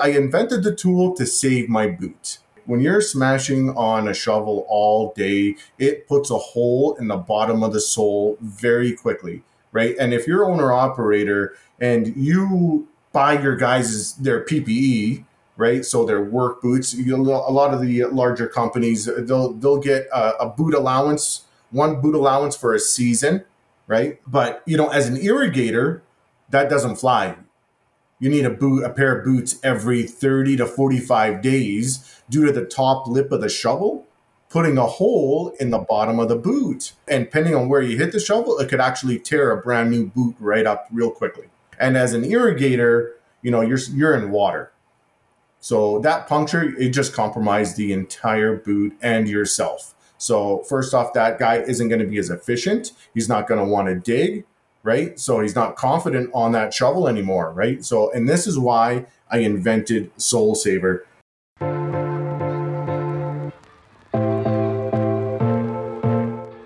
I invented the tool to save my boot. When you're smashing on a shovel all day, it puts a hole in the bottom of the sole very quickly, right? And if you're owner operator and you buy your guys their PPE, right? So their work boots. You know, a lot of the larger companies they'll they'll get a, a boot allowance, one boot allowance for a season, right? But you know, as an irrigator, that doesn't fly. You need a boot, a pair of boots every 30 to 45 days due to the top lip of the shovel putting a hole in the bottom of the boot. And depending on where you hit the shovel, it could actually tear a brand new boot right up real quickly. And as an irrigator, you know, you're you're in water. So that puncture, it just compromised the entire boot and yourself. So first off, that guy isn't going to be as efficient. He's not going to want to dig, right? So he's not confident on that shovel anymore, right? So, and this is why I invented Sole Saver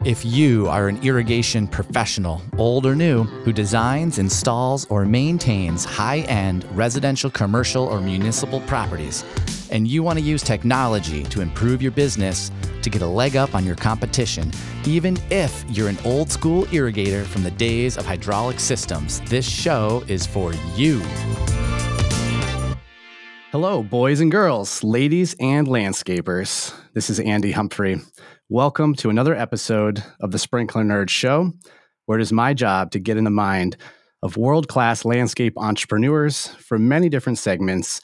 If you are an irrigation professional, old or new, who designs, installs, or maintains high end residential, commercial, or municipal properties, and you want to use technology to improve your business to get a leg up on your competition, even if you're an old school irrigator from the days of hydraulic systems, this show is for you. Hello, boys and girls, ladies and landscapers. This is Andy Humphrey. Welcome to another episode of the Sprinkler Nerd Show, where it is my job to get in the mind of world class landscape entrepreneurs from many different segments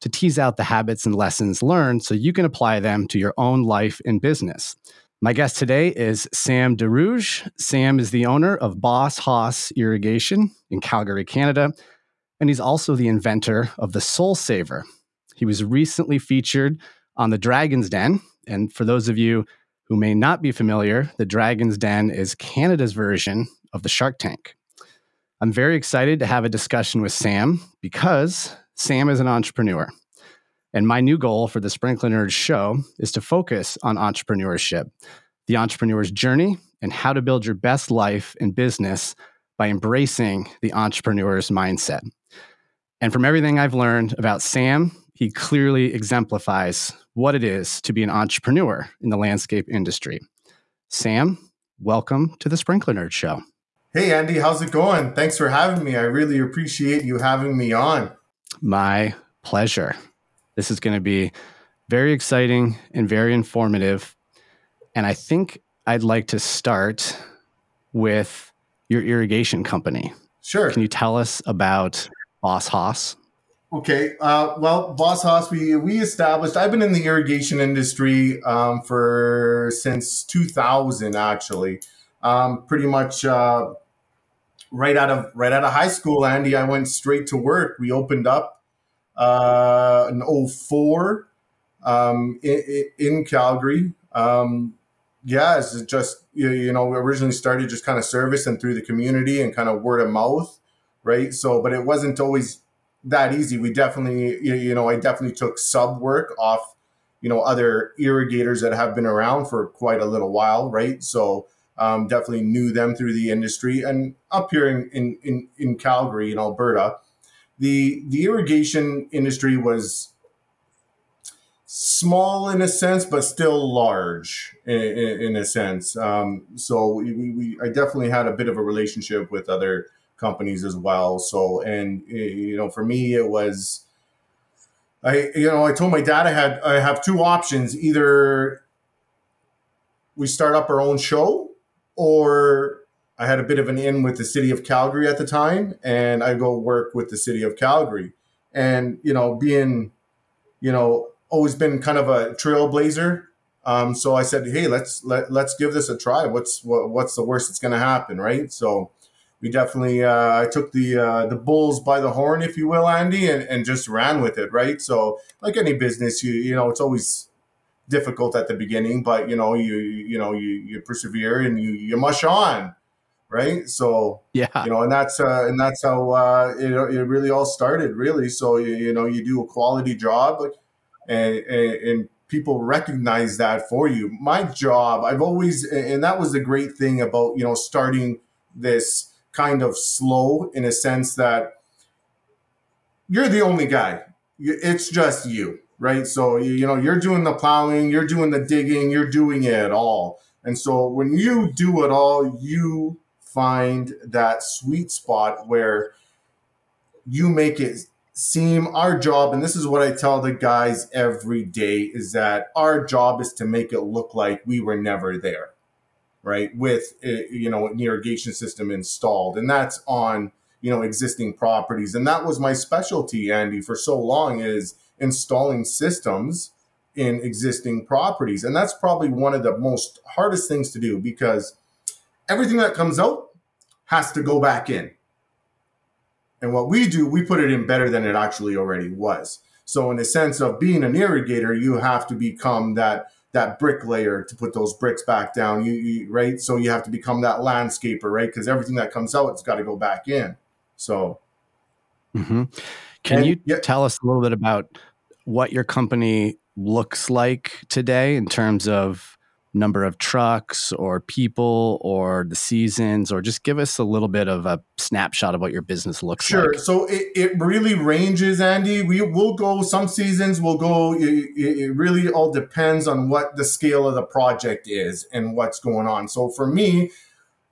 to tease out the habits and lessons learned so you can apply them to your own life and business. My guest today is Sam Dahrouj. Sam is the owner of Boss Hoss Irrigation in Calgary, Canada, and he's also the inventor of the Sole Saver. He was recently featured on the Dragon's Den. And for those of you who may not be familiar, the Dragon's Den is Canada's version of the Shark Tank. I'm very excited to have a discussion with Sam because Sam is an entrepreneur. And my new goal for the Sprinkler Nerds show is to focus on entrepreneurship, the entrepreneur's journey, and how to build your best life and business by embracing the entrepreneur's mindset. And from everything I've learned about Sam, he clearly exemplifies what it is to be an entrepreneur in the landscape industry. Sam, welcome to the Sprinkler Nerd Show. Hey, Andy, how's it going? Thanks for having me. I really appreciate you having me on. My pleasure. This is going to be very exciting and very informative. And I think I'd like to start with your irrigation company. Sure. Can you tell us about Boss Hoss? Okay. Uh, well, Boss Hoss, we we established. I've been in the irrigation industry um, for since 2000, actually. Um, pretty much uh, right out of right out of high school, Andy. I went straight to work. We opened up uh, in 04 um, in, in Calgary. Um, yeah, it's just you, you know we originally started just kind of service and through the community and kind of word of mouth, right? So, but it wasn't always that easy. We definitely, you know, I definitely took sub work off, you know, other irrigators that have been around for quite a little while, right? So um, definitely knew them through the industry. And up here in, in, in, in Calgary, in Alberta, the the irrigation industry was small in a sense, but still large in, in, in a sense. Um, so we, we, I definitely had a bit of a relationship with other companies as well. So, and you know, for me, it was, I, you know, I told my dad I had, I have two options. Either we start up our own show or I had a bit of an in with the city of Calgary at the time and I go work with the city of Calgary and, you know, being, you know, always been kind of a trailblazer. Um, so I said, Hey, let's, let, let's give this a try. What's, what, what's the worst that's going to happen? Right. So, we definitely uh, I took the uh, the bulls by the horn, if you will, Andy, and, and just ran with it, right? So like any business, you you know it's always difficult at the beginning, but you know you you know you you persevere and you you mush on, right? So yeah, you know, and that's uh, and that's how uh, it it really all started, really. So you, you know you do a quality job, and, and and people recognize that for you. My job, I've always, and that was the great thing about you know starting this kind of slow in a sense that you're the only guy. it's just you, right? So you know you're doing the plowing, you're doing the digging, you're doing it all. And so when you do it all, you find that sweet spot where you make it seem our job and this is what i tell the guys every day is that our job is to make it look like we were never there right with eh, you know an irrigation system installed and that's on you know existing properties and that was my specialty andy for so long is installing systems in existing properties and that's probably one of the most hardest things to do because everything that comes out has to go back in and what we do, we put it in better than it actually already was. So in the sense of being an irrigator, you have to become that that bricklayer to put those bricks back down. You, you right? So you have to become that landscaper, right? Because everything that comes out, it's got to go back in. So, mm-hmm. can and, you yeah. tell us a little bit about what your company looks like today in terms of number of trucks or people or the seasons or just give us a little bit of a snapshot of what your business looks sure. like. Sure so it, it really ranges andy. We will go some seasons will go it, it really all depends on what the scale of the project is and what's going on. So for me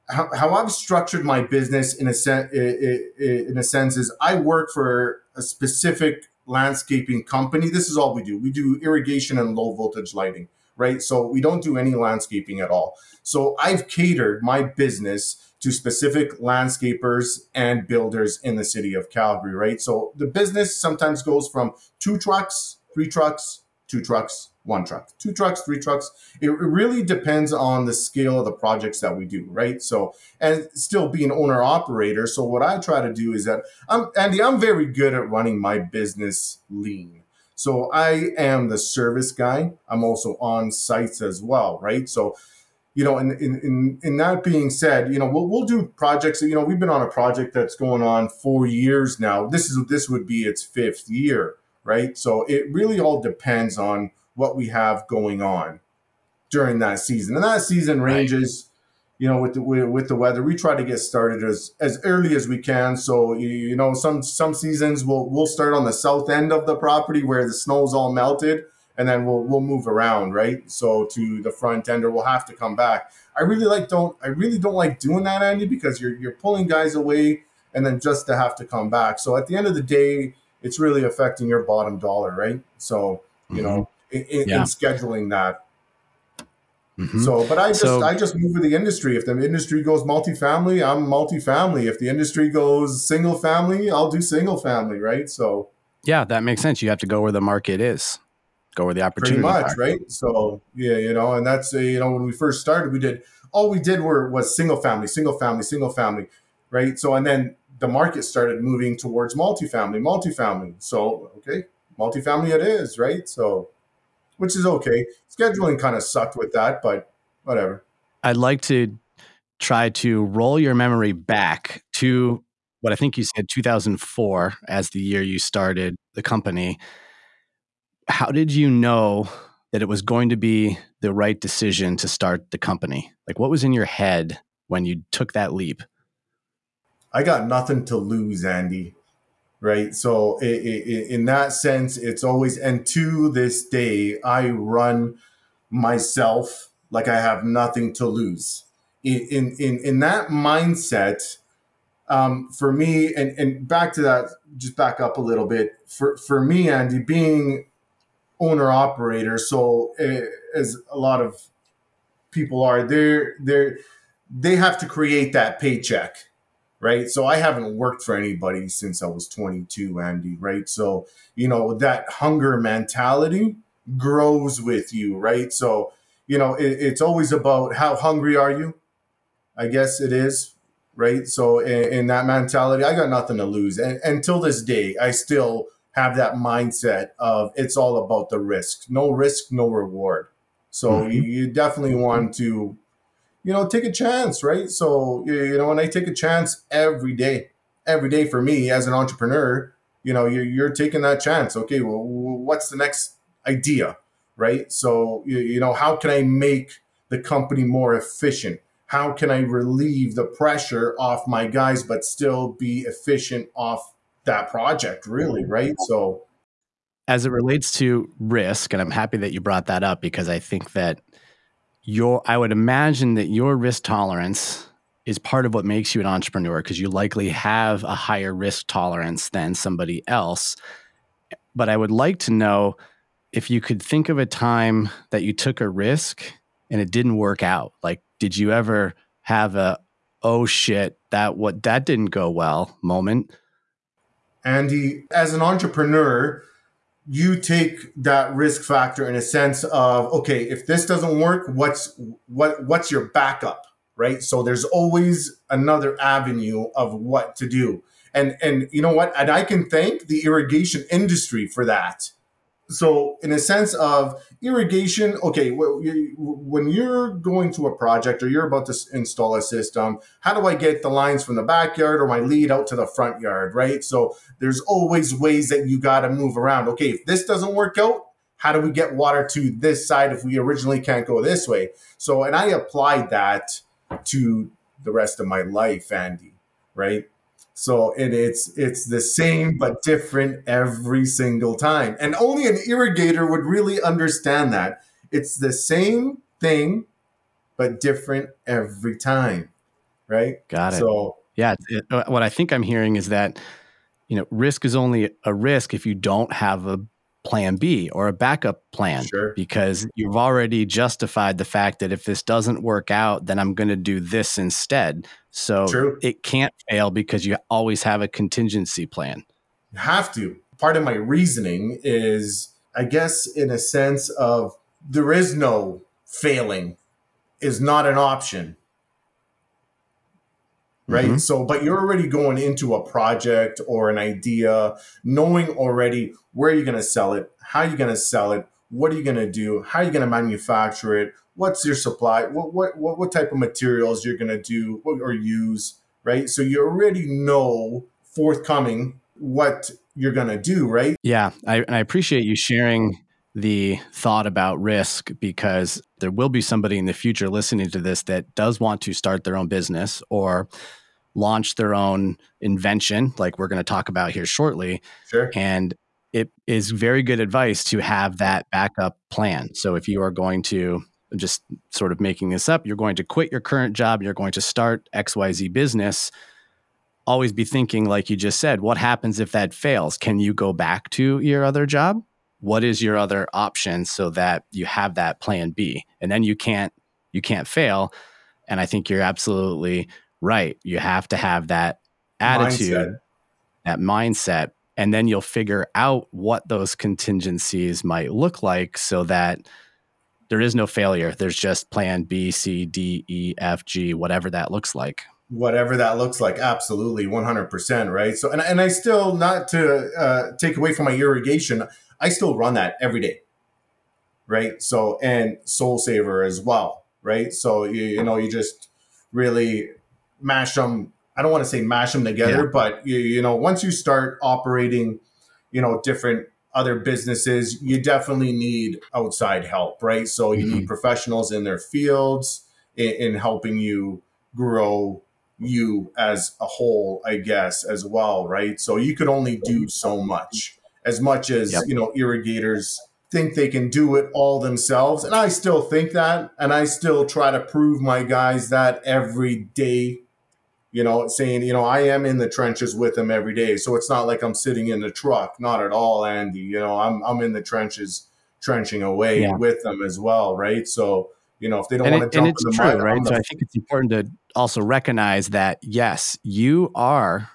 how, how I've structured my business in a sense, in a sense, is I work for a specific landscaping company. This is all we do. We do irrigation and low voltage lighting right? So we don't do any landscaping at all. So I've catered my business to specific landscapers and builders in the city of Calgary, right? So the business sometimes goes from two trucks, three trucks, two trucks, one truck, two trucks, three trucks. It really depends on the scale of the projects that we do, right? So, and still being owner operator. So, what I try to do is that I'm Andy, I'm very good at running my business lean. So I am the service guy. I'm also on sites as well, right? So, you know, in in in, in that being said, you know, we'll we'll do projects. You know, we've been on a project that's going on four years now. This is this would be its fifth year, right? So it really all depends on what we have going on during that season, and that season ranges. Right you know, with the with the weather, we try to get started as as early as we can. So you know, some some seasons we'll we'll start on the south end of the property where the snow's all melted, and then we'll we'll move around, right? So to the front end, or we'll have to come back. I really like don't I really don't like doing that, Andy, because you're you're pulling guys away, and then just to have to come back. So at the end of the day, it's really affecting your bottom dollar, right? So you mm-hmm. know, in, yeah. in scheduling that Mm-hmm. So, but I just so, I just move with the industry. If the industry goes multifamily, I'm multifamily. If the industry goes single family, I'll do single family, right? So, yeah, that makes sense. You have to go where the market is, go where the opportunity. Pretty much, right? So, yeah, you know, and that's uh, you know when we first started, we did all we did were was single family, single family, single family, right? So, and then the market started moving towards multifamily, multifamily. So, okay, multifamily it is, right? So, which is okay. Scheduling kind of sucked with that, but whatever. I'd like to try to roll your memory back to what I think you said 2004 as the year you started the company. How did you know that it was going to be the right decision to start the company? Like, what was in your head when you took that leap? I got nothing to lose, Andy right? So it, it, in that sense, it's always and to this day, I run myself like I have nothing to lose. In in in that mindset, um, for me, and and back to that, just back up a little bit. For for me, Andy, being owner operator, so uh, as a lot of people are, they're they're they have to create that paycheck right? So I haven't worked for anybody since I was 22, Andy, right? So, you know, that hunger mentality grows with you, right? So, you know, it, it's always about how hungry are you? I guess it is, right? So, in, in that mentality, I got nothing to lose. And until this day, I still have that mindset of it's all about the risk. No risk, no reward. So, mm-hmm. you, you definitely want to you know, take a chance, right? So, you know, and I take a chance every day, every day for me as an entrepreneur, you know, you're, you're taking that chance. Okay, well, what's the next idea, right? So, you, you know, how can I make the company more efficient? How can I relieve the pressure off my guys, but still be efficient off that project, really, right? So, as it relates to risk, and I'm happy that you brought that up because I think that your, I would imagine that your risk tolerance is part of what makes you an entrepreneur because you likely have a higher risk tolerance than somebody else. But I would like to know if you could think of a time that you took a risk and it didn't work out. Like, did you ever have a, oh shit, that what that didn't go well moment? Andy, as an entrepreneur, you take that risk factor in a sense of okay if this doesn't work what's what what's your backup right? So there's always another avenue of what to do. And and you know what? And i can thank the irrigation industry for that so in a sense of irrigation okay when you're going to a project or you're about to install a system how do i get the lines from the backyard or my lead out to the front yard right? So there's always ways that you got to move around. Okay if this doesn't work out how do we get water to this side if we originally can't go this way? So and i applied that to the rest of my life andy right so it, it's it's the same but different every single time. And only an irrigator would really understand that. It's the same thing but different every time. Right? Got it. So yeah, it, uh, what I think I'm hearing is that you know, risk is only a risk if you don't have a plan B or a backup plan sure. because you've already justified the fact that if this doesn't work out, then I'm going to do this instead. So True. it can't fail because you always have a contingency plan. You have to. Part of my reasoning is, I guess, in a sense of there is no failing, is not an option right? Mm-hmm. So, but you're already going into a project or an idea, knowing already where you're going to sell it, how you're going to sell it, what are you going to do, how are you going to manufacture it, what's your supply, what what what, what type of materials you're going to do or use, right? So you already know forthcoming what you're going to do, right? Yeah, I, and I appreciate you sharing the thought about risk because there will be somebody in the future listening to this that does want to start their own business or launch their own invention, like we're going to talk about here shortly. Sure. And it is very good advice to have that backup plan. So if you are going to just sort of making this up, you're going to quit your current job, you're going to start XYZ business, always be thinking, like you just said, what happens if that fails? Can you go back to your other job? What is your other option so that you have that plan B? And then you can't you can't fail. And I think you're absolutely right. You have to have that attitude mindset. that mindset and then you'll figure out what those contingencies might look like so that there is no failure. There's just plan B C D E F G whatever that looks like. Whatever that looks like. Absolutely. 100% right? So and, and i still not to uh, take away from my irrigation I still run that every day. Right. So, and Sole Saver as well. Right. So, you, you know, you just really mash them. I don't want to say mash them together, yeah. but you, you know, once you start operating, you know, different other businesses, you definitely need outside help, right? So you mm-hmm. need professionals in their fields in, in, helping you grow you as a whole, I guess, as well, right? So you could only do so much as much as yep. you know irrigators think they can do it all themselves. And i still think that. And i still try to prove my guys that every day you know saying you know i am in the trenches with them every day. So it's not like i'm sitting in the truck. Not at all andy. You know i'm, I'm in the trenches trenching away yeah. with them as well right? So you know if they don't want to jump and it's true mud, right? So i think it's important to also recognize that yes you are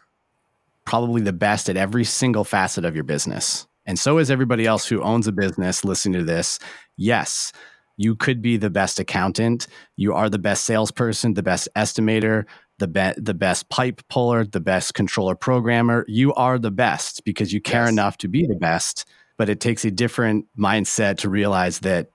probably the best at every single facet of your business. And so is everybody else who owns a business listening to this. Yes, you could be the best accountant. You are the best salesperson, the best estimator, the, be- the best pipe puller, the best controller programmer. You are the best because you care yes. enough to be the best. But it takes a different mindset to realize that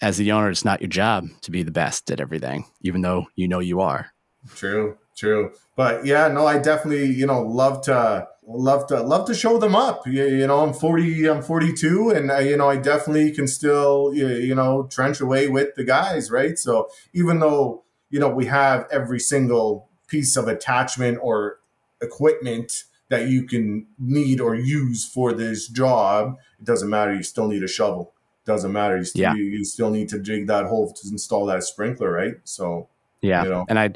as the owner, it's not your job to be the best at everything, even though you know you are. True, true. But yeah, no, I definitely, you know, love to love to love to show them up. You, you know, I'm 40, I'm 42, and I, you know, I definitely can still, you, you know, trench away with the guys, right? So even though you know we have every single piece of attachment or equipment that you can need or use for this job, it doesn't matter. You still need a shovel. Doesn't matter. You still, Yeah. you, you still need to dig that hole to install that sprinkler, right? So Yeah. You know. And I,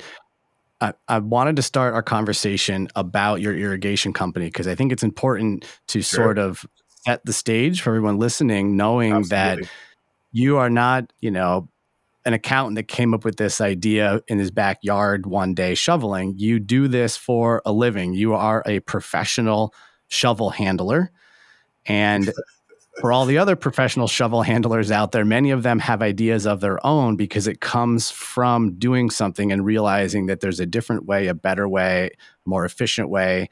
I I wanted to start our conversation about your irrigation company because I think it's important to Sure. sort of set the stage for everyone listening, knowing that you are not, you know, an accountant that came up with this idea in his backyard one day shoveling. You do this for a living. You are a professional shovel handler. And for all the other professional shovel handlers out there, many of them have ideas of their own because it comes from doing something and realizing that there's a different way, a better way, more efficient way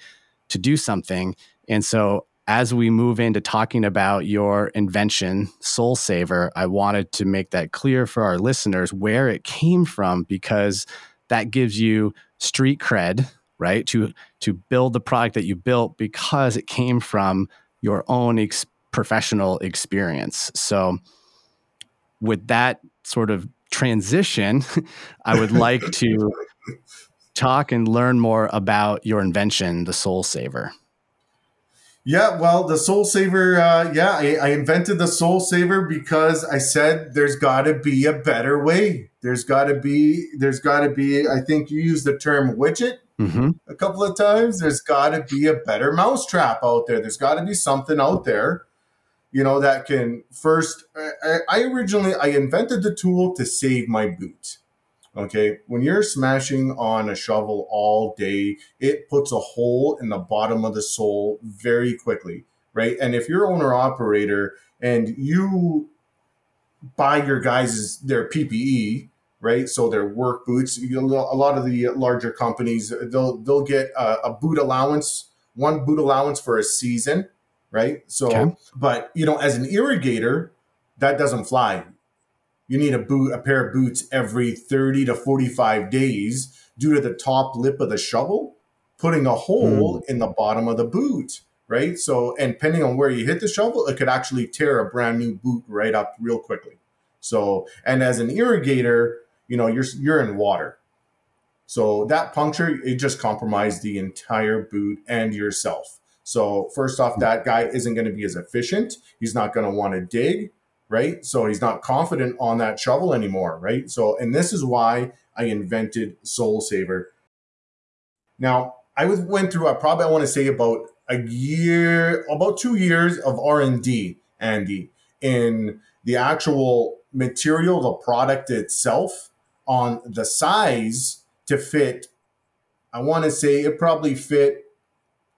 to do something. And so as we move into talking about your invention, Sole Saver, I wanted to make that clear for our listeners where it came from because that gives you street cred, right? To to build the product that you built because it came from your own ex- professional experience. So with that sort of transition, I would like to talk and learn more about your invention, the Sole Saver. Yeah, well, the Sole Saver, uh, yeah, I, I invented the Sole Saver because I said there's got to be a better way. There's got to be, there's got to be, I think you used the term widget Mm-hmm. a couple of times. There's got to be a better mousetrap out there. There's got to be something out there, you know, that can first. I, I originally I invented the tool to save my boot. Okay, when you're smashing on a shovel all day, it puts a hole in the bottom of the sole very quickly, right? And if you're owner operator and you buy your guys' their PPE, right? So their work boots. You know, a lot of the larger companies they'll they'll get a, a boot allowance, one boot allowance for a season, right? So, Okay. but you know, as an irrigator, that doesn't fly. You need a boot, a pair of boots every thirty to forty-five days due to the top lip of the shovel putting a hole hmm. in the bottom of the boot. Right. So, and depending on where you hit the shovel, it could actually tear a brand new boot right up real quickly. So, and as an irrigator, you know, you're you're in water. So that puncture, it just compromised the entire boot and yourself. So first off, that guy isn't going to be as efficient. He's not going to want to dig, right? So he's not confident on that shovel anymore, right? So, and this is why I invented Sole Saver. Now, I went through. I probably want to say about a year, about two years of R and D, Andy, in the actual material, the product itself, on the size to fit. I want to say it probably fit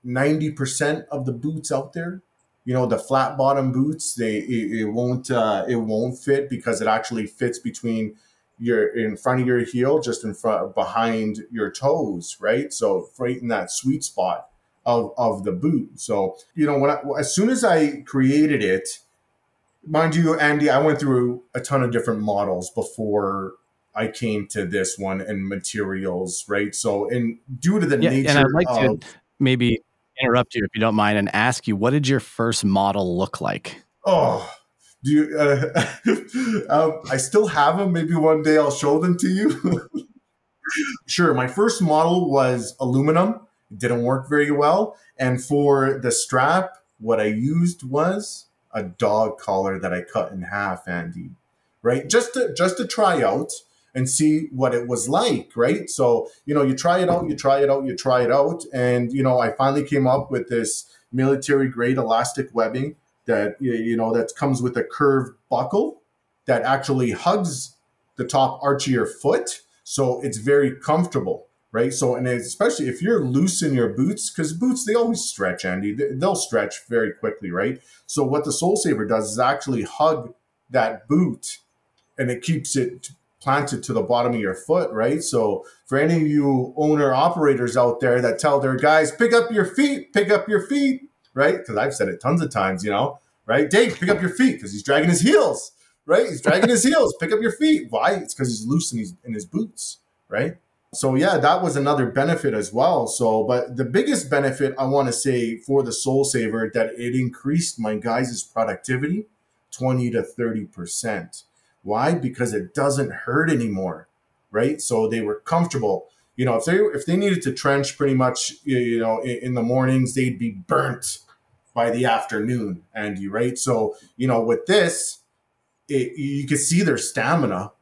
ninety percent of the boots out there. You know, the flat bottom boots, they it, it won't uh, it won't fit because it actually fits between your in front of your heel, just in front behind your toes, right? So right in that sweet spot of of the boot. So you know, when I, as soon as I created it, mind you, Andy, I went through a ton of different models before I came to this one and materials, right? So, and due to the Yeah, nature and I'd like of to maybe interrupt you if you don't mind and ask you what did your first model look like? oh, do you? Uh, um, I still have them. Maybe one day I'll show them to you. sure. My first model was aluminum. It didn't work very well, and for the strap, what I used was a dog collar that I cut in half, Andy. Right, just to just to try out and see what it was like, right? So, you know, you try it out, you try it out, you try it out. And, you know, I finally came up with this military grade elastic webbing that, you know, that comes with a curved buckle that actually hugs the top arch of your foot. So it's very comfortable, right? So, and especially if you're loose in your boots, because boots, they always stretch, Andy. They- They'll stretch very quickly, right? So what the Sole Saver does is actually hug that boot and it keeps it planted to the bottom of your foot, right? So for any of you owner operators out there that tell their guys, pick up your feet, pick up your feet, right? Because I've said it tons of times, you know, right? Dave, pick up your feet because he's dragging his heels, right? He's dragging his heels. Pick up your feet. Why? It's because he's loose in his in his boots, right? So yeah, that was another benefit as well. So, but the biggest benefit I want to say for the Sole Saver that it increased my guys' productivity 20 to 30 percent. Why? Because it doesn't hurt anymore, right? So they were comfortable. you know, if they if they needed to trench pretty much, you know, in, in the mornings, they'd be burnt by the afternoon, Andy. Right? So you know, with this, it, you could see their stamina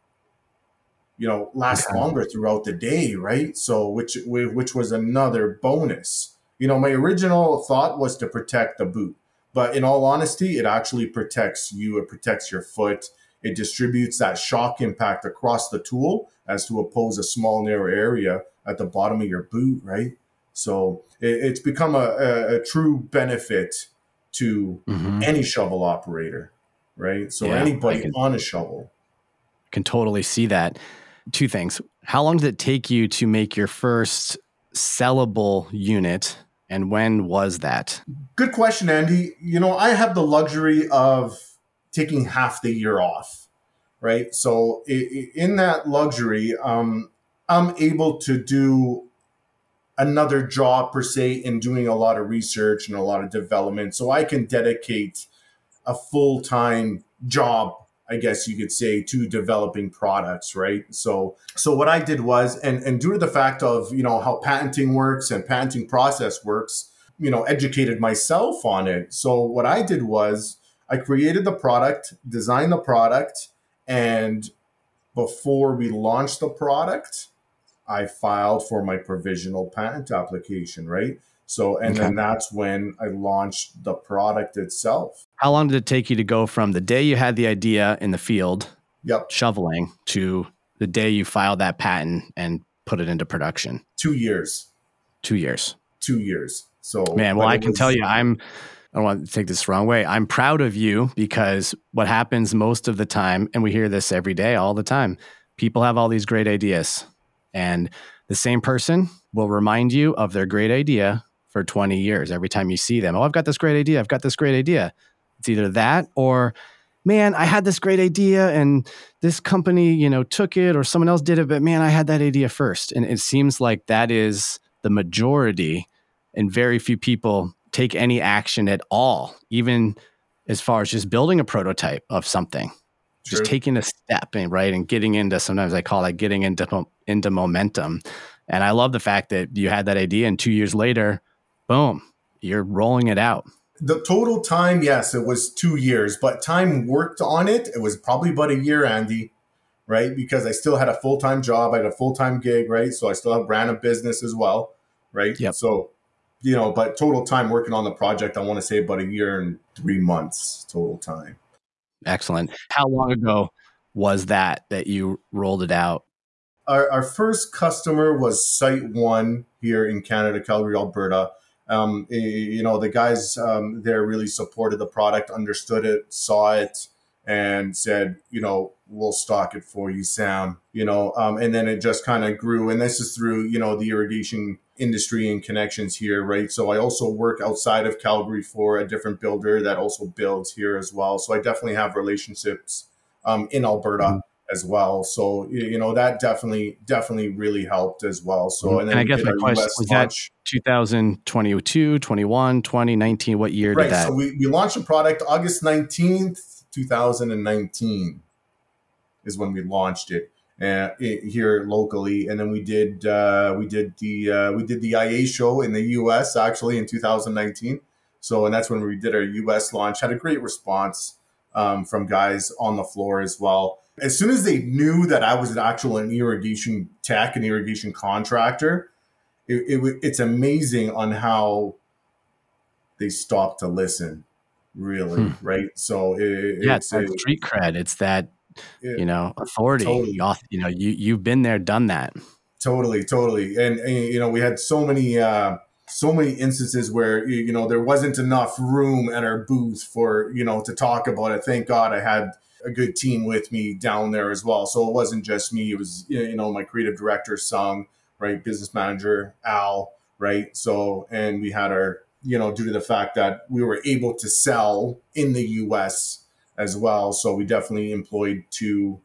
you know last longer throughout the day right so which which was another bonus you know my original thought was to protect the boot but in all honesty it actually protects you it protects your foot it distributes that shock impact across the tool as to oppose a small narrow area at the bottom of your boot right so it, it's become a, a, a, true benefit to mm-hmm. any shovel operator right so yeah, anybody can, on a shovel can totally see that two things. How long did it take you to make your first sellable unit? And when was that? Good question, Andy. You know, I have the luxury of taking half the year off, right? So, in that luxury, um, I'm able to do another job per se in doing a lot of research and a lot of development. So, I can dedicate a full time job I guess you could say, to developing products, right? So, so what I did was, and and due to the fact of you know how patenting works and patenting process works, you know, educated myself on it. So what I did was I created the product, designed the product, and before we launched the product, I filed for my provisional patent application, right? So, and okay. then that's when I launched the product itself. How long did it take you to go from the day you had the idea in the field, yep. shoveling, to the day you filed that patent and put it into production? Two years. Two years. Two years. So, man, well, I can was, tell you, I'm, I don't want to take this the wrong way. I'm proud of you because what happens most of the time, and we hear this every day, all the time, people have all these great ideas. And the same person will remind you of their great idea for 20 years. Every time you see them, oh, I've got this great idea. I've got this great idea. It's either that or, man, I had this great idea and this company, you know, took it or someone else did it, but man, I had that idea first. And it seems like that is the majority, and very few people take any action at all, even as far as just building a prototype of something. True. Just taking a step and right and getting into sometimes I call that getting into into momentum. And I love the fact that you had that idea and two years later, boom, you're rolling it out. The total time, yes, it was two years, but time worked on it. It was probably about a year, Andy, right? Because I still had a full time job, I had a full time gig, right? So I still have ran a business as well, right? Yep. So, you know, but total time working on the project, I want to say about a year and three months total time. Excellent. How long ago was that that you rolled it out? Our, our first customer was SiteOne here in Canada, Calgary, Alberta um, you know, the guys um, there really supported the product, understood it, saw it, and said, you know, we'll stock it for you, Sam. You know, um, and then it just kind of grew. And this is through, you know, the irrigation industry and connections here, right? So I also work outside of Calgary for a different builder that also builds here as well. So I definitely have relationships um, in Alberta. Mm-hmm as well. So you know that definitely definitely really helped as well. So mm-hmm. and then and I guess my question was launch. that 2022, 21, 2019. What year right, did that? So we, we launched a product August 19th, 2019 is when we launched it. Uh, here locally, and then we did uh, we did the uh, we did the IA show in the U.S. actually in 2019. So and that's when we did our U.S. launch. Had a great response um, from guys on the floor as well as soon as they knew that I was an actual an irrigation tech, an irrigation contractor, it, it, it's amazing on how they stopped to listen. Really, hmm. right? So it, yeah, it's, it's street cred. It's that you know authority. Totally. You know, you you've been there, done that. Totally, totally, and, and you know we had so many. Uh, so many instances where you know there wasn't enough room at our booth for you know to talk about it thank god i had a good team with me down there as well. So it wasn't just me. It was, you know, my creative director, Sung, right? Business manager, Al, right? So, and we had our, you know, due to the fact that we were able to sell in the US as well. So we definitely employed two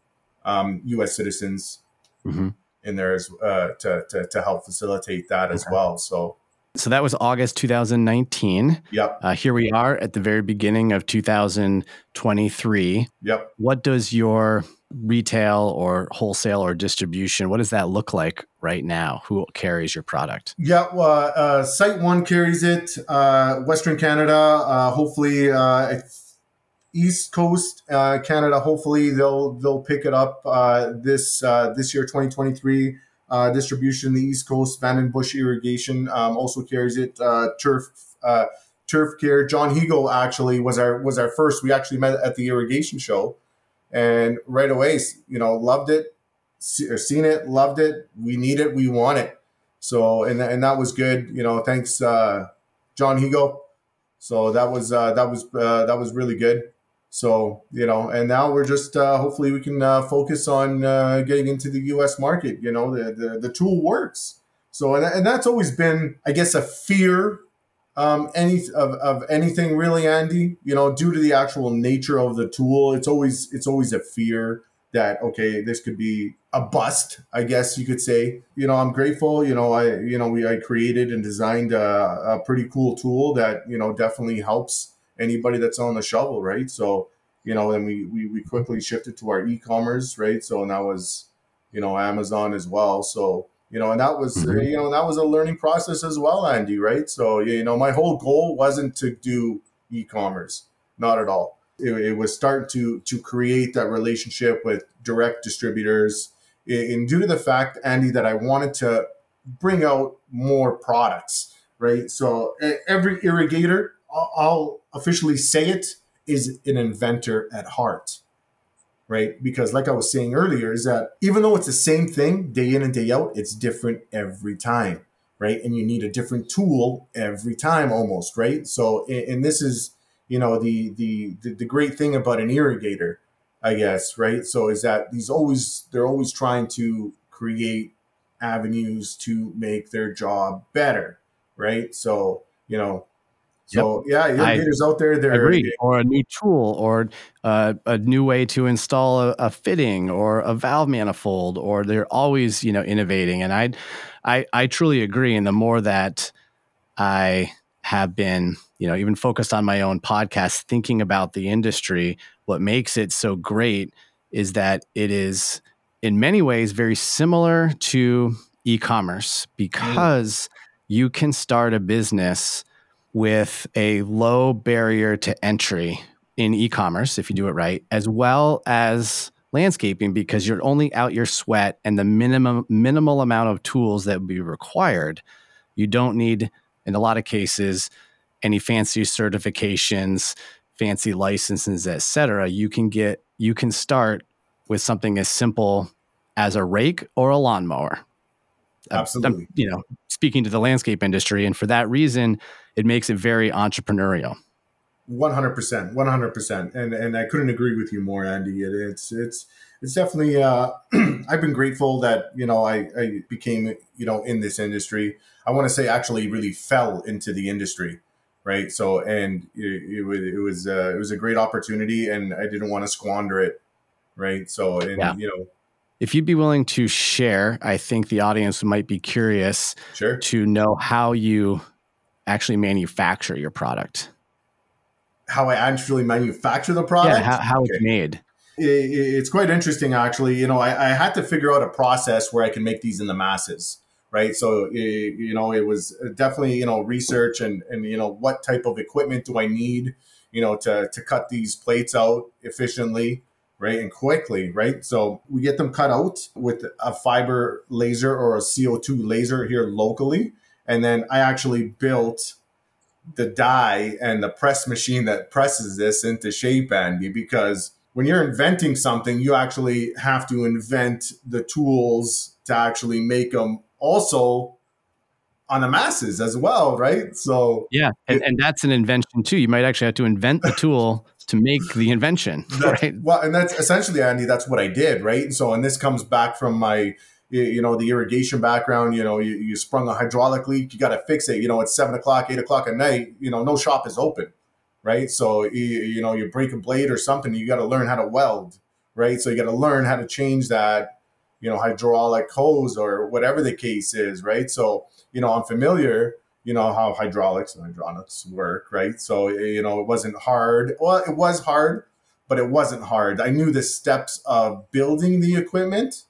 um, US citizens mm-hmm. in there as, uh, to, to, to help facilitate that okay. as well. So, so that was August 2019. Yep. Uh, here we are at the very beginning of 2023. Yep. What does your retail or wholesale or distribution? What does that look like right now? Who carries your product? Yeah, well, uh, SiteOne carries it. Uh, Western Canada, uh, hopefully, uh, East Coast uh, Canada. Hopefully, they'll they'll pick it up uh, this this year, 2023. distribution the East Coast, Vanden Bussche Irrigation um, also carries it. Turf Turf Care. John Higo actually was our was our first. We actually met at the irrigation show, and right away, you know, loved it, seen it, loved it. We need it, we want it. So and and that was good. You know, thanks, uh, John Higo. So that was uh, that was uh, that was really good. So you know, and now we're just uh, hopefully we can uh, focus on uh, getting into the U.S. market. You know, the the, the tool works. So and, and that's always been, I guess, a fear um, any of, of anything really, Andy. You know, due to the actual nature of the tool, it's always it's always a fear that okay, this could be a bust. I guess you could say. You know, I'm grateful. You know, I you know we I created and designed a, a pretty cool tool that you know definitely helps anybody that's on the shovel, right? So you know, then we we, we quickly shifted to our e-commerce, right? So and that was you know Amazon as well. So you know, and that was mm-hmm. you know that was a learning process as well, Andy. Right? So you know, my whole goal wasn't to do e-commerce, not at all. It, it was start to to create that relationship with direct distributors, and due to the fact, Andy, that I wanted to bring out more products. Right? So every irrigator, I'll officially say it, is an inventor at heart right? Because like I was saying earlier, is that even though it's the same thing day in and day out, it's different every time, right? And you need a different tool every time almost, right? So, and this is, you know, the the the, the great thing about an irrigator, I guess, right? So is that these always they're always trying to create avenues to make their job better, right? So, you know, so yep. yeah, irrigators out there, they're agree. or a new tool, or uh, a new way to install a, a, fitting, or a valve manifold, or they're always you know innovating. And I, I, I truly agree. And the more that I have been, you know, even focused on my own podcast, thinking about the industry, what makes it so great is that it is in many ways very similar to e-commerce mm. because mm. you can start a business with a low barrier to entry in e-commerce if you do it right as well as landscaping because you're only out your sweat and the minimum minimal amount of tools that would be required you don't need in a lot of cases any fancy certifications fancy licenses etc you can get you can start with something as simple as a rake or a lawnmower absolutely I'm, you know speaking to the landscape industry and for that reason it makes it very entrepreneurial. 100%, 100%. And, and I couldn't agree with you more, Andy. It, it's, it's, it's definitely, uh, I've been grateful that, you know, I, I became, you know, in this industry. I want to say actually really fell into the industry. Right. So, and it, it was, it was, uh, it was a great opportunity and I didn't want to squander it. Right. So, and, yeah. you know, if you'd be willing to share, I think the audience might be curious sure. to know how you actually manufacture your product? How I actually manufacture the product? Yeah, how, how okay. it's made. it's quite interesting, actually. You know, I, I, had to figure out a process where I can make these in the masses, right? So, it, you know, it was definitely, you know, research and, and, you know, what type of equipment do I need, you know, to, to cut these plates out efficiently, right? And quickly, right? So we get them cut out with a fiber laser or a CO2 laser here locally. And then I actually built the die and the press machine that presses this into shape, Andy, because when you're inventing something, you actually have to invent the tools to actually make them also on the masses as well, right? So yeah, and, and that's an invention too. You might actually have to invent the tool to make the invention, right? Well, and that's essentially, Andy, that's what I did, right? So, and this comes back from my you know the irrigation background you know you, you sprung a hydraulic leak you got to fix it you know it's seven o'clock eight o'clock at night you know no shop is open right so you, you know you break a blade or something you got to learn how to weld right so you got to learn how to change that you know hydraulic hose or whatever the case is right so you know i'm familiar you know how hydraulics and hydraulics work right so you know it wasn't hard well it was hard but it wasn't hard. I knew the steps of building the equipment.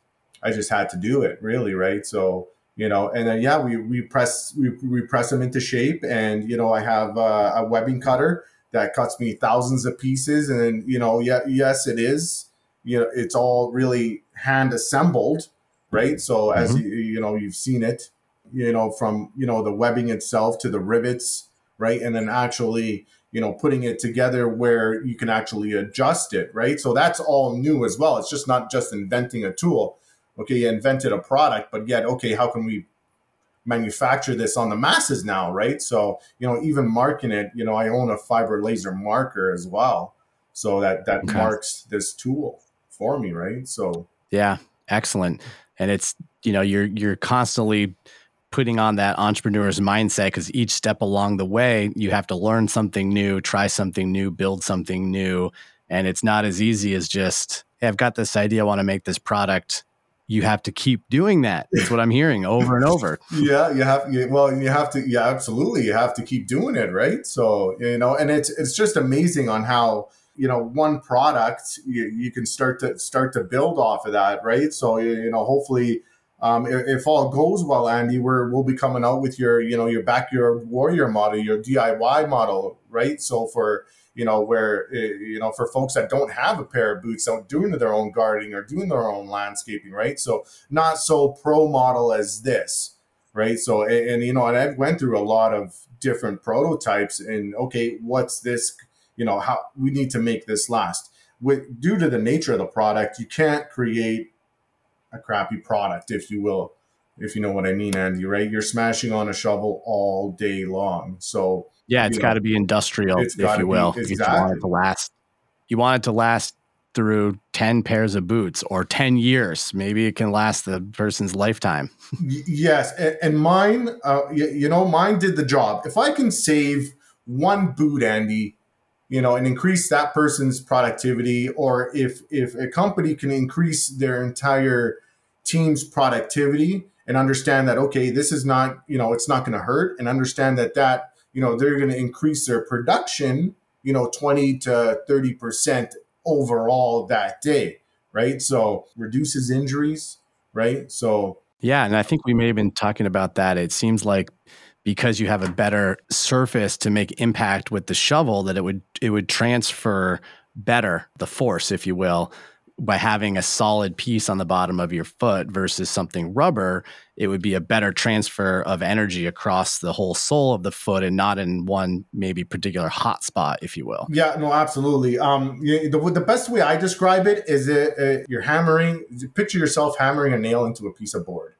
I just had to do it, really, right? So you know, and then yeah, we we press we, we press them into shape, and you know, I have uh, a webbing cutter that cuts me thousands of pieces, and you know, yeah, yes, it is. You know, it's all really hand assembled, right? So as mm-hmm. you, you know, you've seen it, you know, from you know the webbing itself to the rivets, right, and then actually you know putting it together where you can actually adjust it right so that's all new as well it's just not just inventing a tool okay, you invented a product, but yet, okay, how can we manufacture this on the masses now, right? So, you know, even marking it, you know, I own a fiber laser marker as well. So that that okay. marks this tool for me, right? So Yeah, excellent. And it's, you know, you're you're constantly putting on that entrepreneur's mindset because each step along the way, you have to learn something new, try something new, build something new. And it's not as easy as just, hey, I've got this idea, I want to make this product you have to keep doing that. That's what I'm hearing over and over. yeah, you have. You, well, you have to. Yeah, absolutely. You have to keep doing it, right? So you know, and it's it's just amazing on how you know one product you, you can start to start to build off of that, right? So you know, hopefully. Um, if, if, all goes well, Andy, we're, we'll be coming out with your, you know, your backyard warrior model, your DIY model, right? So for you know, where, eh, you know, for folks that don't have a pair of boots out doing their own gardening or doing their own landscaping, right? So not so pro model as this, right? So, and, and you know, and I went through a lot of different prototypes and okay, what's this, you know, how we need to make this last. With due to the nature of the product, you can't create a crappy product, if you will, if you know what I mean, Andy, right? You're smashing on a shovel all day long. So yeah, it's got to be industrial, if you will. Exactly. If you want it to last. You want it to last through 10 pairs of boots or 10 years. Maybe it can last the person's lifetime. yes. And, mine, uh, you, know, mine did the job. If I can save one boot, Andy, you know, and increase that person's productivity, or if if a company can increase their entire team's productivity and understand that okay, this is not, you know, it's not going to hurt, and understand that that you know, they're going to increase their production, you know, 20 to 30% overall that day, right? So reduces injuries, right? So, yeah. And I think we may have been talking about that. It seems like because you have a better surface to make impact with the shovel that it would it would transfer better the force if you will by having a solid piece on the bottom of your foot versus something rubber, it would be a better transfer of energy across the whole sole of the foot and not in one maybe particular hot spot, if you will. Yeah, no, absolutely. Um, the, the best way I describe it is it, uh, you're hammering, picture yourself hammering a nail into a piece of board.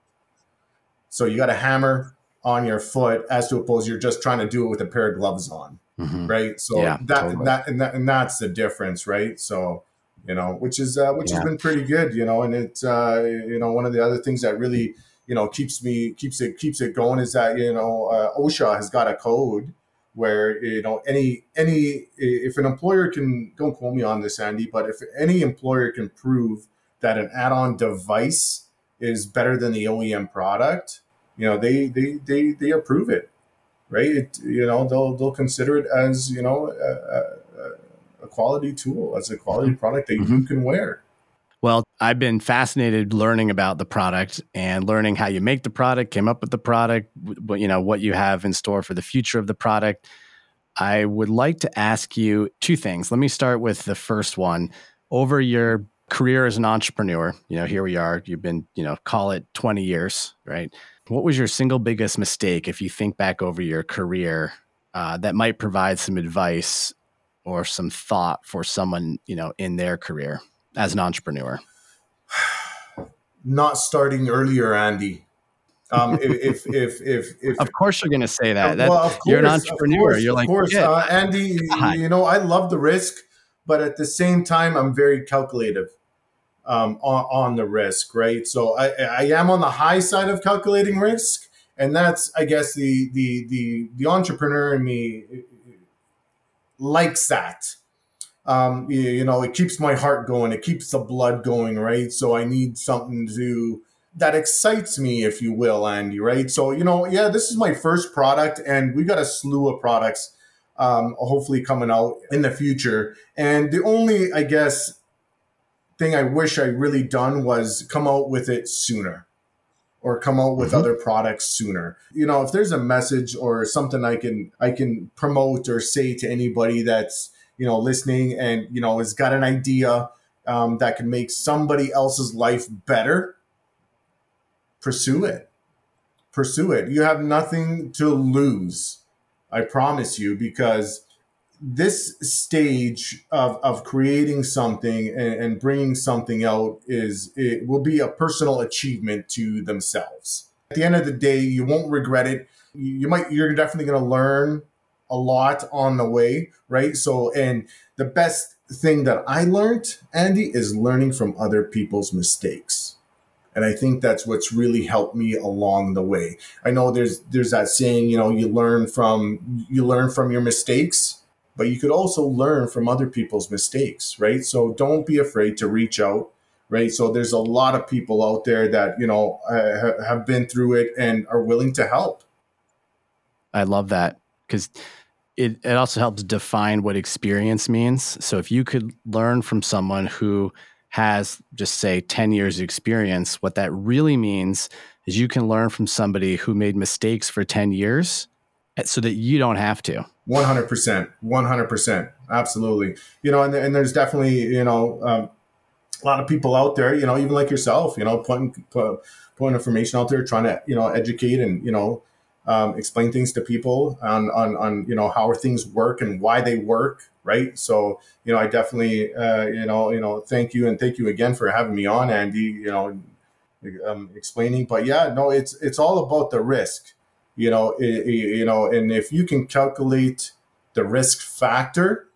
So you got a hammer on your foot as to oppose you're just trying to do it with a pair of gloves on. Mm-hmm. Right. So yeah, that, totally. that, and that, and that's the difference. Right. So, you know, which is uh, which yeah. has been pretty good, you know. And it's uh, you know one of the other things that really you know keeps me keeps it keeps it going is that you know uh, OSHA has got a code where you know any any if an employer can don't quote me on this, Andy, but if any employer can prove that an add-on device is better than the OEM product, you know they they they they approve it, right? It, you know they'll they'll consider it as you know. Uh, uh, a quality tool, as a quality mm-hmm. product that mm-hmm. you can wear. Well, I've been fascinated learning about the product and learning how you make the product, came up with the product, but you know what you have in store for the future of the product. I would like to ask you two things. Let me start with the first one. Over your career as an entrepreneur, you know, here we are, you've been, you know, call it 20 years, right? What was your single biggest mistake if you think back over your career uh, that might provide some advice or some thought for someone you know in their career as an entrepreneur not starting earlier andy um, if, if, if, if, of course you're going to say that. Well, of course, you're an entrepreneur. Course, you're like, of course, uh, Andy. God. You know, I love the risk, but at the same time, I'm very calculative um, on, on the risk. Right. So I, I am on the high side of calculating risk, and that's, I guess, the the the the entrepreneur in me likes that. Um, you, you know, it keeps my heart going. It keeps the blood going, right? So I need something to that excites me, if you will, Andy, right? So, you know, yeah, this is my first product, and we got a slew of products um, hopefully coming out in the future. And the only, I guess, thing I wish I really done was come out with it sooner or come out with mm-hmm. other products sooner. You know, if there's a message or something I can I can promote or say to anybody that's you know listening and you know has got an idea um, that can make somebody else's life better, pursue it. Pursue it. You have nothing to lose. I promise you, because this stage of, of creating something and, and bringing something out is it will be a personal achievement to themselves. At the end of the day, you won't regret it. You might you're definitely going to learn a lot on the way, right? So and the best thing that I learned, Andy, is learning from other people's mistakes. And I think that's what's really helped me along the way. I know there's there's that saying, you know, you learn from you learn from your mistakes but you could also learn from other people's mistakes, right? So don't be afraid to reach out, right? So there's a lot of people out there that, you know, have been through it and are willing to help. I love that because it, it also helps define what experience means. So if you could learn from someone who has just say 10 years experience, what that really means is you can learn from somebody who made mistakes for 10 years eh, so that you don't have to. 100%. 100%. Absolutely. You know, and, and there's definitely, you know, um, a lot of people out there, you know, even like yourself, you know, putting, put, putting information out there, trying to, you know, educate and, you know, um, explain things to people on, on, on, you know, how things work and why they work. Right. So, you know, I definitely, uh, you know, you know, thank you. And thank you again for having me on, Andy, you know, um, explaining, but yeah, no, it's, it's all about the risk you know, it, you know, and if you can calculate the risk factor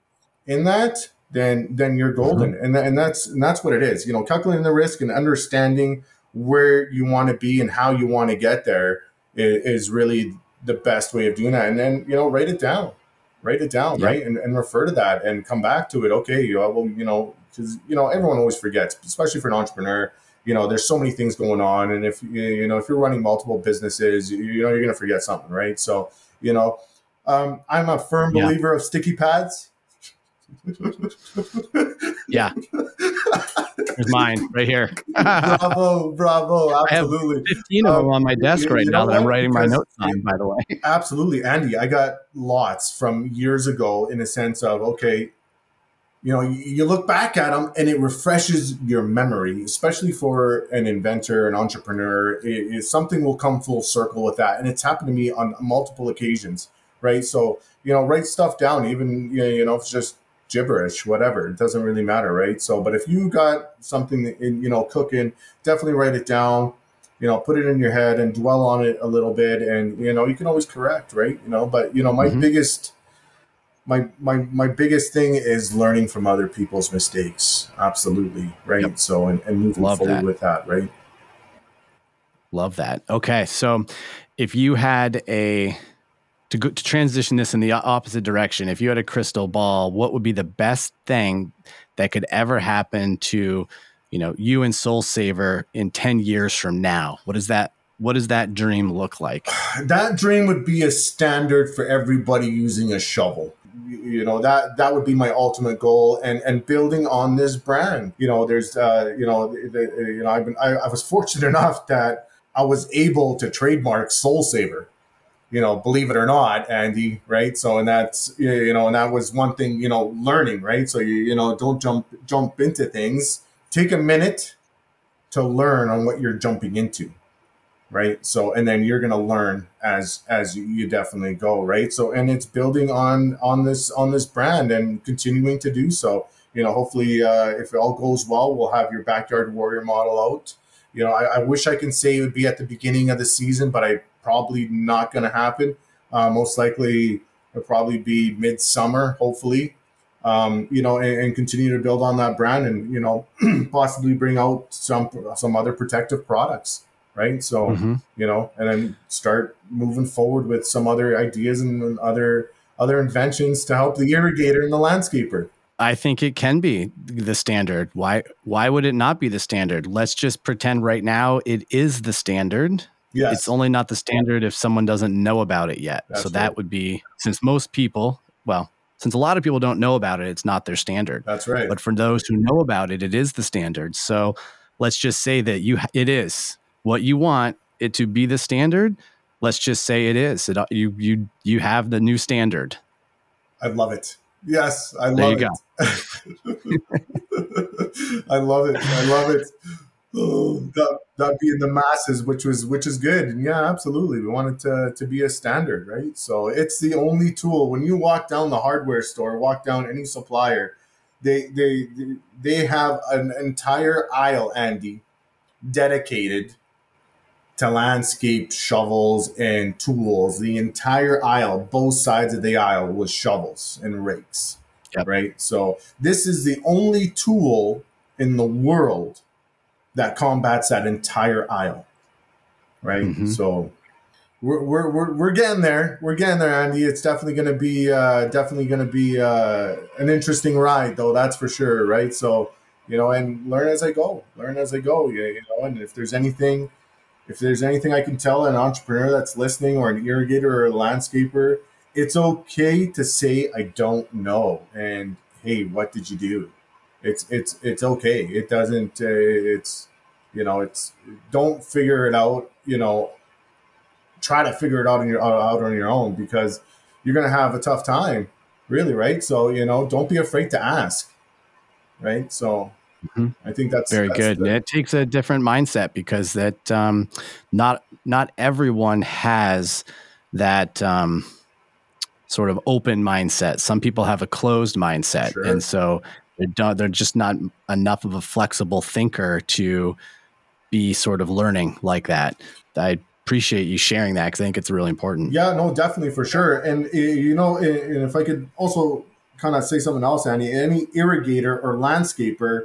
in that, then then you're golden, mm-hmm. and and that's and that's what it is. You know, calculating the risk and understanding where you want to be and how you want to get there is, is, really the best way of doing that. And then you know, write it down, write it down, yep. right, and, and refer to that and come back to it. Okay, you know, well, you know, because you know everyone always forgets, especially for an entrepreneur you know there's so many things going on. And if you know if you're running multiple businesses you, know you're going to forget something right? So you know um, i'm a firm yeah. believer of sticky pads. Yeah. There's mine right here. Bravo bravo absolutely I have 15 of them on my desk right now that i'm writing my notes on by the way. Absolutely andy i got lots from years ago in a sense of okay you know, you look back at them and it refreshes your memory, especially for an inventor, an entrepreneur. It, it, something will come full circle with that, and it's happened to me on multiple occasions, right? So, you know, write stuff down, even you know, if it's just gibberish, whatever. It doesn't really matter, right? So, but if you got something in, you know, cooking, definitely write it down. You know, put it in your head and dwell on it a little bit, and you know, you can always correct, right? You know, but you know, my mm-hmm. biggest my my my biggest thing is learning from other people's mistakes. Absolutely, right? Yep. So and, and moving Love forward that. with that, right? Love that. Okay, so if you had a to go to transition this in the opposite direction, if you had a crystal ball, what would be the best thing that could ever happen to you know you and Sole Saver in ten years from now? What is that? What does that dream look like? That dream would be a standard for everybody using a shovel you know that that would be my ultimate goal. And and building on this brand you know there's uh you know the, you know i've been I, I was fortunate enough that i was able to trademark sole saver you know believe it or not andy right? So and that's you know and that was one thing you know learning right? So you you know don't jump jump into things. Take a minute to learn on what you're jumping into right? So and then you're going to learn as as you, definitely go right? So and it's building on on this on this brand and continuing to do so. You know hopefully uh, if it all goes well we'll have your backyard warrior model out. You know I, I wish i can say it would be at the beginning of the season but i probably not going to happen. Uh, most likely it'll probably be midsummer hopefully. Um, you know and, and continue to build on that brand and you know possibly bring out some some other protective products right? So mm-hmm. you know, and then start moving forward with some other ideas and other other inventions to help the irrigator and the landscaper. I think it can be the standard. Why why would it not be the standard? Let's just pretend right now it is the standard. Yes. It's only not the standard if someone doesn't know about it yet. That's so that right. would be since most people well, since a lot of people don't know about it, it's not their standard. That's right. But for those who know about it, it is the standard. So let's just say that you it is what you want it to be the standard. Let's just say it is. It, uh, you you you have the new standard. I love it. Yes, I There love you it. I love it. I love it. Oh, that, that being the masses, which was which is good. And yeah, absolutely. We want it to, to be a standard, right? So it's the only tool. When you walk down the hardware store, walk down any supplier, they they they have an entire aisle, Andy, dedicated to landscape shovels and tools. The entire aisle, both sides of the aisle, was shovels and rakes. Yep. Right. So this is the only tool in the world that combats that entire aisle. Right. Mhm. So we're, we're, we're, we're getting there. We're getting there, Andy. It's definitely going to be uh, definitely going to be uh, an interesting ride, though. That's for sure. Right. So you know, and learn as I go. Learn as I go. You, you know, and if there's anything, if there's anything I can tell an entrepreneur that's listening, or an irrigator or a landscaper, it's okay to say I don't know. And hey, what did you do? It's it's it's okay. It doesn't. Uh, it's you know. It's don't figure it out. You know, try to figure it out on your out on your own because you're gonna have a tough time. Really, right? So you know, don't be afraid to ask. Right. So Mhm. I think that's Very that's good. the- it takes a different mindset because that um, not not everyone has that um, sort of open mindset. Some people have a closed mindset, Sure. and so they're they're just not enough of a flexible thinker to be sort of learning like that. I appreciate you sharing that because I think it's really important. Yeah, no, definitely for sure. And uh, you know, and and if I could also kind of say something else, Andy, any irrigator or landscaper,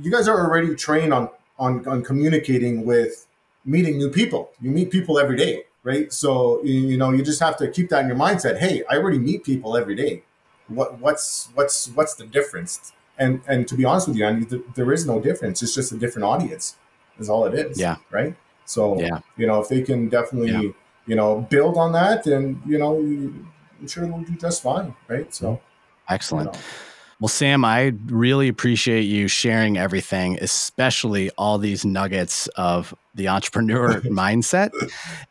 you guys are already trained on on on communicating with meeting new people. You meet people every day, right? So you, you know, you just have to keep that in your mindset. Hey, I already meet people every day. What what's what's what's the difference? And and to be honest with you, Andy, th- there is no difference. It's just a different audience. Is all it is. Yeah. Right. So Yeah. you know, if they can definitely Yeah. you know build on that, then you know, I'm sure they'll do just fine. Right. So you Excellent. know. Well, Sam, I really appreciate you sharing everything, especially all these nuggets of the entrepreneur mindset.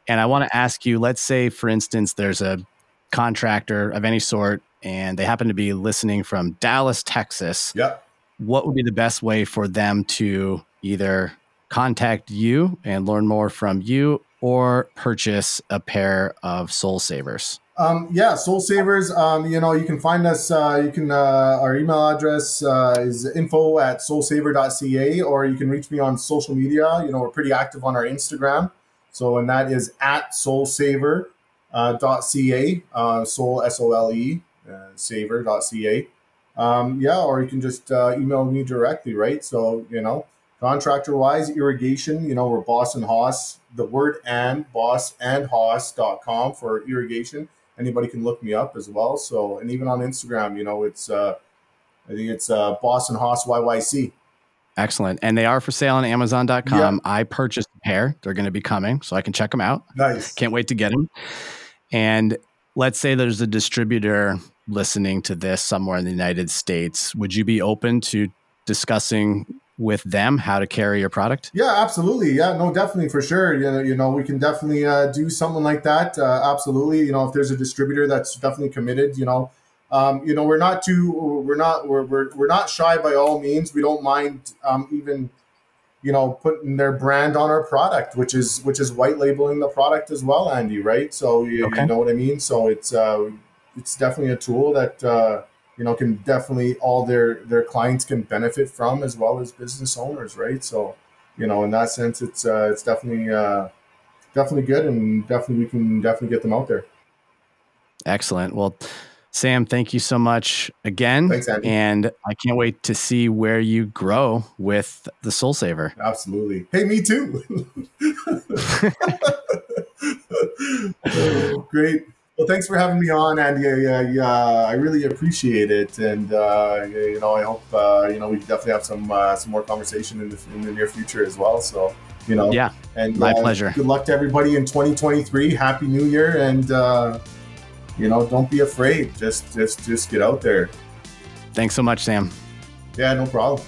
And I want to ask you let's say, for instance, there's a contractor of any sort and they happen to be listening from Dallas, Texas. Yeah. What would be the best way for them to either contact you and learn more from you or purchase a pair of Sole Savers? Um, yeah, Sole Savers. Um, you know, you can find us. Uh, you can. Uh, our email address uh, is info at solesaver.ca, or you can reach me on social media. You know, we're pretty active on our Instagram, so and that is at solesaver.ca, uh. Uh, sole s o l e uh, saver. Um, yeah, or you can just uh, email me directly. Right. So you know, contractor wise, irrigation. You know, we're Boss and Hoss. The word and boss and hoss.com for irrigation anybody can look me up as well. So, and even on Instagram, you know, it's, uh, I think it's uh, Boss and Hoss YYC. Excellent. And they are for sale on Amazon.com. I purchased a pair. They're going to be coming, so I can check them out. Nice. Can't wait to get them. And let's say there's a distributor listening to this somewhere in the United States. Would you be open to discussing with them how to carry your product? Yeah, absolutely. Yeah, no, definitely for sure. You know, you know, we can definitely uh, do something like that. Uh, absolutely. You know, if there's a distributor that's definitely committed, you know, um, you know, we're not too, we're not, we're, we're, we're not shy by all means. We don't mind um, even, you know, putting their brand on our product, which is, which is white labeling the product as well, Andy. Right. So you, Okay. you know what I mean? So it's, uh, it's definitely a tool that, uh, you know, can definitely all their, their clients can benefit from as well as business owners. Right. So, you know, in that sense, it's uh, it's definitely uh, definitely good, and definitely we can definitely get them out there. Excellent. Well, Sam, thank you so much again. Thanks, Andy. And I can't wait to see where you grow with the Sole Saver. Absolutely. Hey, me too. Oh, great. Well, thanks for having me on, Andy. I, I, uh, I really appreciate it, and uh, you know, I hope uh, you know we definitely have some uh, some more conversation in the in the near future as well. So, you know, Yeah, and my uh, pleasure. Good luck to everybody in 2023. Happy New Year, and uh, you know, don't be afraid. Just just just get out there. Thanks so much, Sam. Yeah, no problem.